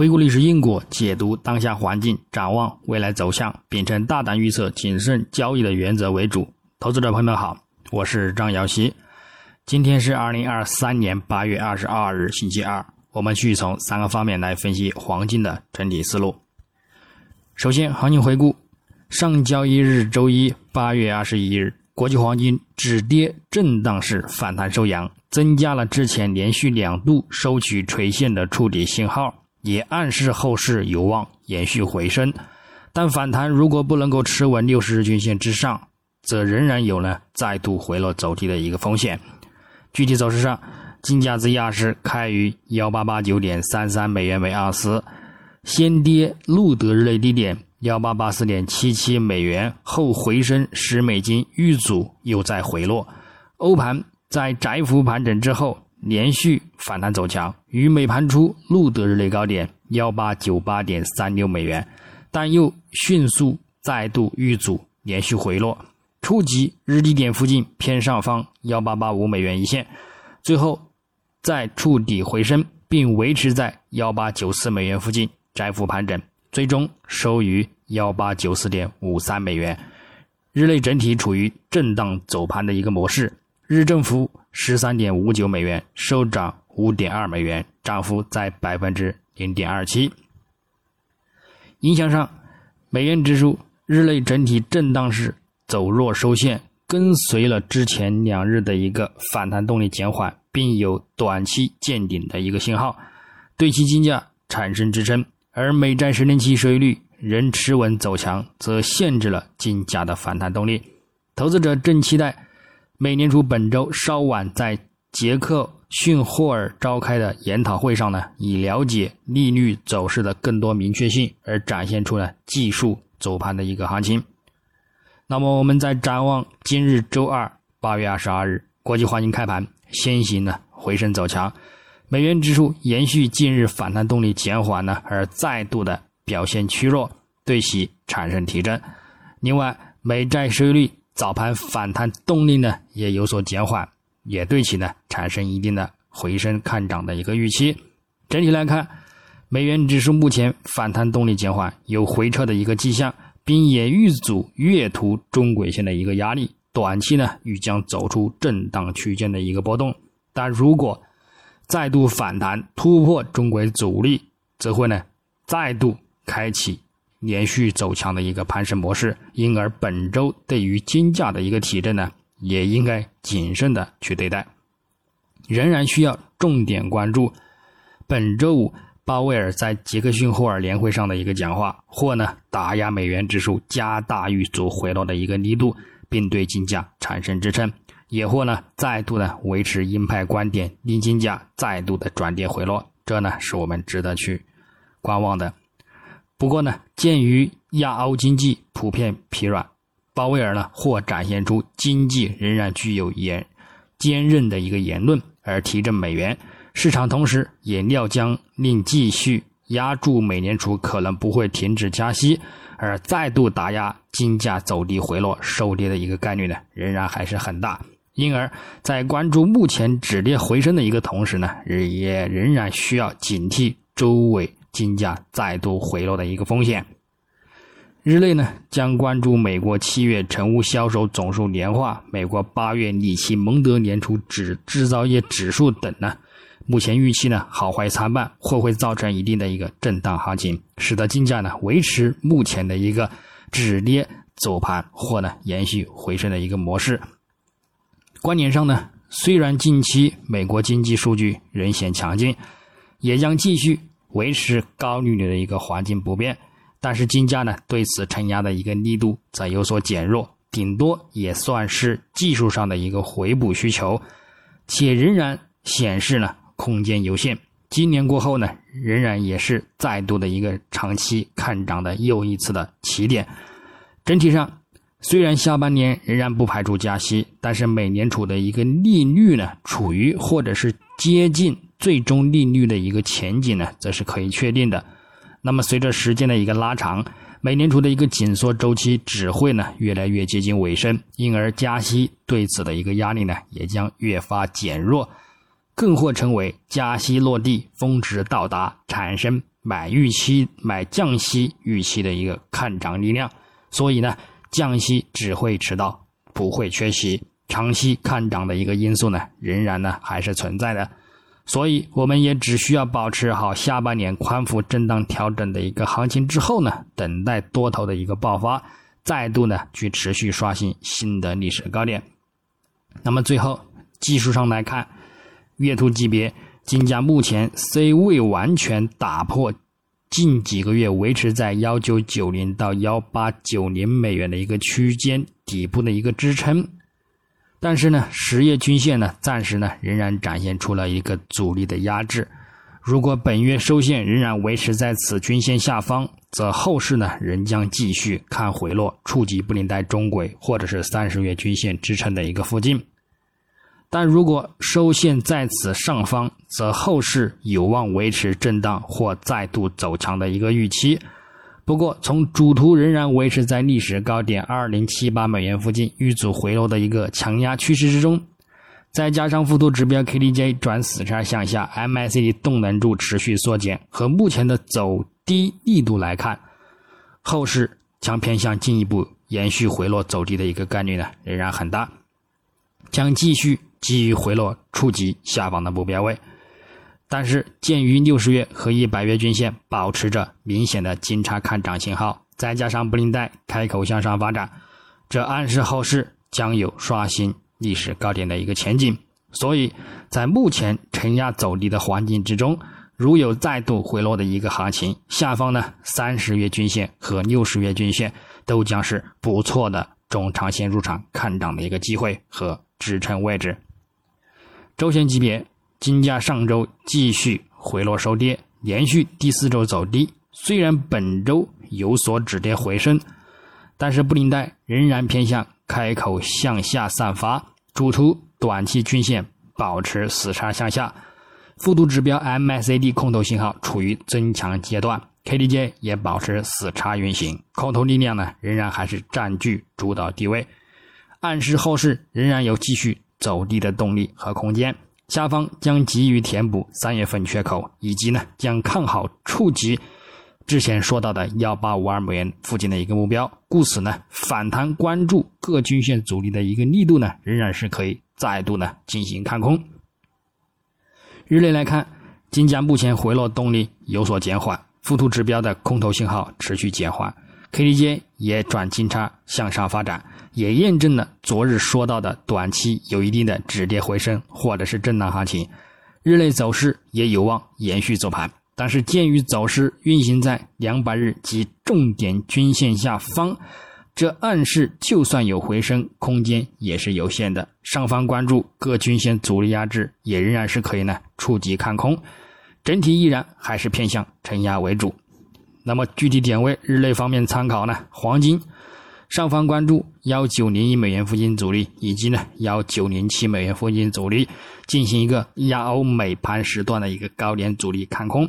回顾历史因果，解读当下环境，展望未来走向，秉承大胆预测、谨慎交易的原则为主。投资者朋友们好，我是张瑶希。今天是二零二三年八月二十二日，星期二。我们继续从三个方面来分析黄金的整体思路。首先，行情回顾：上交易日周一八月二十一日，国际黄金止跌震荡式反弹收阳。增加了之前连续两度收取垂线的触底信号，也暗示后市有望延续回升。但反弹如果不能够持稳六十日均线之上，则仍然有呢再度回落走低的一个风险。具体走势上，金价自亚市开于幺八八九点三三美元每盎司，先跌录得日内低点幺八八四点七七美元，后回升十美金遇阻，又再回落。欧盘。在窄幅盘整之后，连续反弹走强，于美盘初录得日内高点幺八九八点三六美元，但又迅速再度遇阻，连续回落，触及日低点附近偏上方幺八八五美元一线，最后再触底回升，并维持在幺八九四美元附近窄幅盘整，最终收于幺八九四点五三美元，日内整体处于震荡走盘的一个模式。日振幅十三点五九美元，收涨五点二美元，涨幅在百分之零点二七。影响上，美元指数日内整体震荡式走弱收线，跟随了之前两日的一个反弹动力减缓，并有短期见顶的一个信号，对其金价产生支撑。而美债十年期收益率仍持稳走强，则限制了金价的反弹动力。投资者正期待。美联储本周稍晚在杰克逊霍尔召开的研讨会上呢，以了解利率走势的更多明确性而展现出了技术走盘的一个行情。那么，我们在展望今日周二八月二十二日，国际黄金开盘先行呢回升走强，美元指数延续近日反弹动力减缓呢，而再度的表现趋弱，对其产生提振。另外，美债收益率。早盘反弹动力呢也有所减缓，也对其呢产生一定的回升看涨的一个预期。整体来看，美元指数目前反弹动力减缓，有回撤的一个迹象，并也遇阻月图中轨线的一个压力，短期呢欲将走出震荡区间的一个波动。但如果再度反弹突破中轨阻力，则会呢再度开启。连续走强的一个攀升模式，因而本周对于金价的一个提振呢，也应该谨慎的去对待，仍然需要重点关注本周五鲍威尔在杰克逊霍尔年会上的一个讲话，或呢打压美元指数加大遇阻回落的一个力度，并对金价产生支撑，也或呢再度呢维持鹰派观点，令金价再度的转跌回落，这呢是我们值得去观望的。不过呢，鉴于亚欧经济普遍疲软，鲍威尔呢或展现出经济仍然具有严坚韧的一个言论，而提振美元市场，同时也料将令继续压住美联储可能不会停止加息，而再度打压金价走低回落收跌的一个概率呢，仍然还是很大。因而，在关注目前止跌回升的一个同时呢，也仍然需要警惕周围。金价再度回落的一个风险。日内呢，将关注美国七月成屋销售总数年化、美国八月里奇蒙德年初指制造业指数等呢。目前预期呢，好坏参半，或会造成一定的一个震荡行情，使得金价呢维持目前的一个止跌走盘，或呢延续回升的一个模式。观点上呢，虽然近期美国经济数据仍显强劲，也将继续。维持高利率的一个环境不变，但是金价呢对此承压的一个力度则有所减弱，顶多也算是技术上的一个回补需求，且仍然显示呢空间有限。今年过后呢，仍然也是再度的一个长期看涨的又一次的起点。整体上，虽然下半年仍然不排除加息，但是美联储的一个利率呢处于或者是接近。最终利率的一个前景呢，则是可以确定的。那么，随着时间的一个拉长，美联储的一个紧缩周期只会呢越来越接近尾声，因而加息对此的一个压力呢也将越发减弱，更或成为加息落地、峰值到达、产生买预期买降息预期的一个看涨力量，所以呢，降息只会迟到，不会缺席。长期看涨的一个因素呢，仍然呢还是存在的，所以我们也只需要保持好下半年宽幅震荡调整的一个行情之后呢，等待多头的一个爆发，再度呢去持续刷新新的历史高点。那么最后技术上来看，月图级别金价目前虽未完全打破近几个月维持在幺九九零到幺八九零美元的一个区间底部的一个支撑。但是呢，十月均线呢，暂时呢仍然展现出了一个阻力的压制。如果本月收线仍然维持在此均线下方，则后市呢仍将继续看回落，触及布林带中轨或者是三十月均线支撑的一个附近。但如果收线在此上方，则后市有望维持震荡或再度走强的一个预期。不过，从主图仍然维持在历史高点二零七八美元附近遇阻回落的一个强压趋势之中，再加上附图指标 KDJ 转死叉向下，MACD 动能柱持续缩减，和目前的走低力度来看，后市将偏向进一步延续回落走低的一个概率呢仍然很大，将继续基于回落触及下方的目标位。但是，鉴于六十月和一百月均线保持着明显的金叉看涨信号，再加上布林带开口向上发展，这暗示后市将有刷新历史高点的一个前景。所以在目前承压走低的环境之中，如有再度回落的一个行情，下方呢三十月均线和六十月均线都将是不错的中长线入场看涨的一个机会和支撑位置。周线级别。金价上周继续回落收跌，连续第四周走低。虽然本周有所止跌回升，但是布林带仍然偏向开口向下散发。主图短期均线保持死叉向下，复度指标 MACD 空头信号处于增强阶段，KDJ 也保持死叉运行，空头力量呢仍然还是占据主导地位，暗示后市仍然有继续走低的动力和空间。下方将急于填补三月份缺口，以及呢将看好触及之前说到的幺八五二美元附近的一个目标，故此呢反弹关注各均线阻力的一个力度呢仍然是可以再度呢进行看空。日内来看，金价目前回落动力有所减缓，附图指标的空头信号持续减缓，KDJ 也转金叉向上发展。也验证了昨日说到的短期有一定的止跌回升或者是震荡行情，日内走势也有望延续走盘。但是鉴于走势运行在两百日及重点均线下方，这暗示就算有回升空间也是有限的。上方关注各均线阻力压制也仍然是可以呢触及看空，整体依然还是偏向承压为主。那么具体点位日内方面参考呢？黄金。上方关注幺九零一美元附近阻力，以及呢幺九零七美元附近阻力，进行一个亚欧美盘时段的一个高点阻力看空；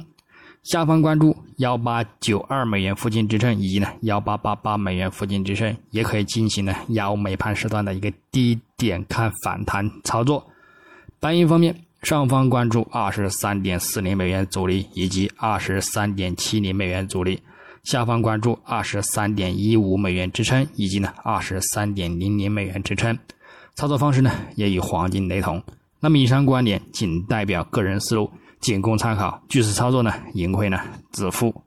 下方关注幺八九二美元附近支撑，以及呢幺八八八美元附近支撑，也可以进行呢亚欧美盘时段的一个低点看反弹操作。白银方面，上方关注二十三点四零美元阻力，以及二十三点七零美元阻力。下方关注二十三点一五美元支撑，以及呢二十三点零零美元支撑，操作方式呢也与黄金雷同。那么以上观点仅代表个人思路，仅供参考，据此操作呢盈亏呢自负。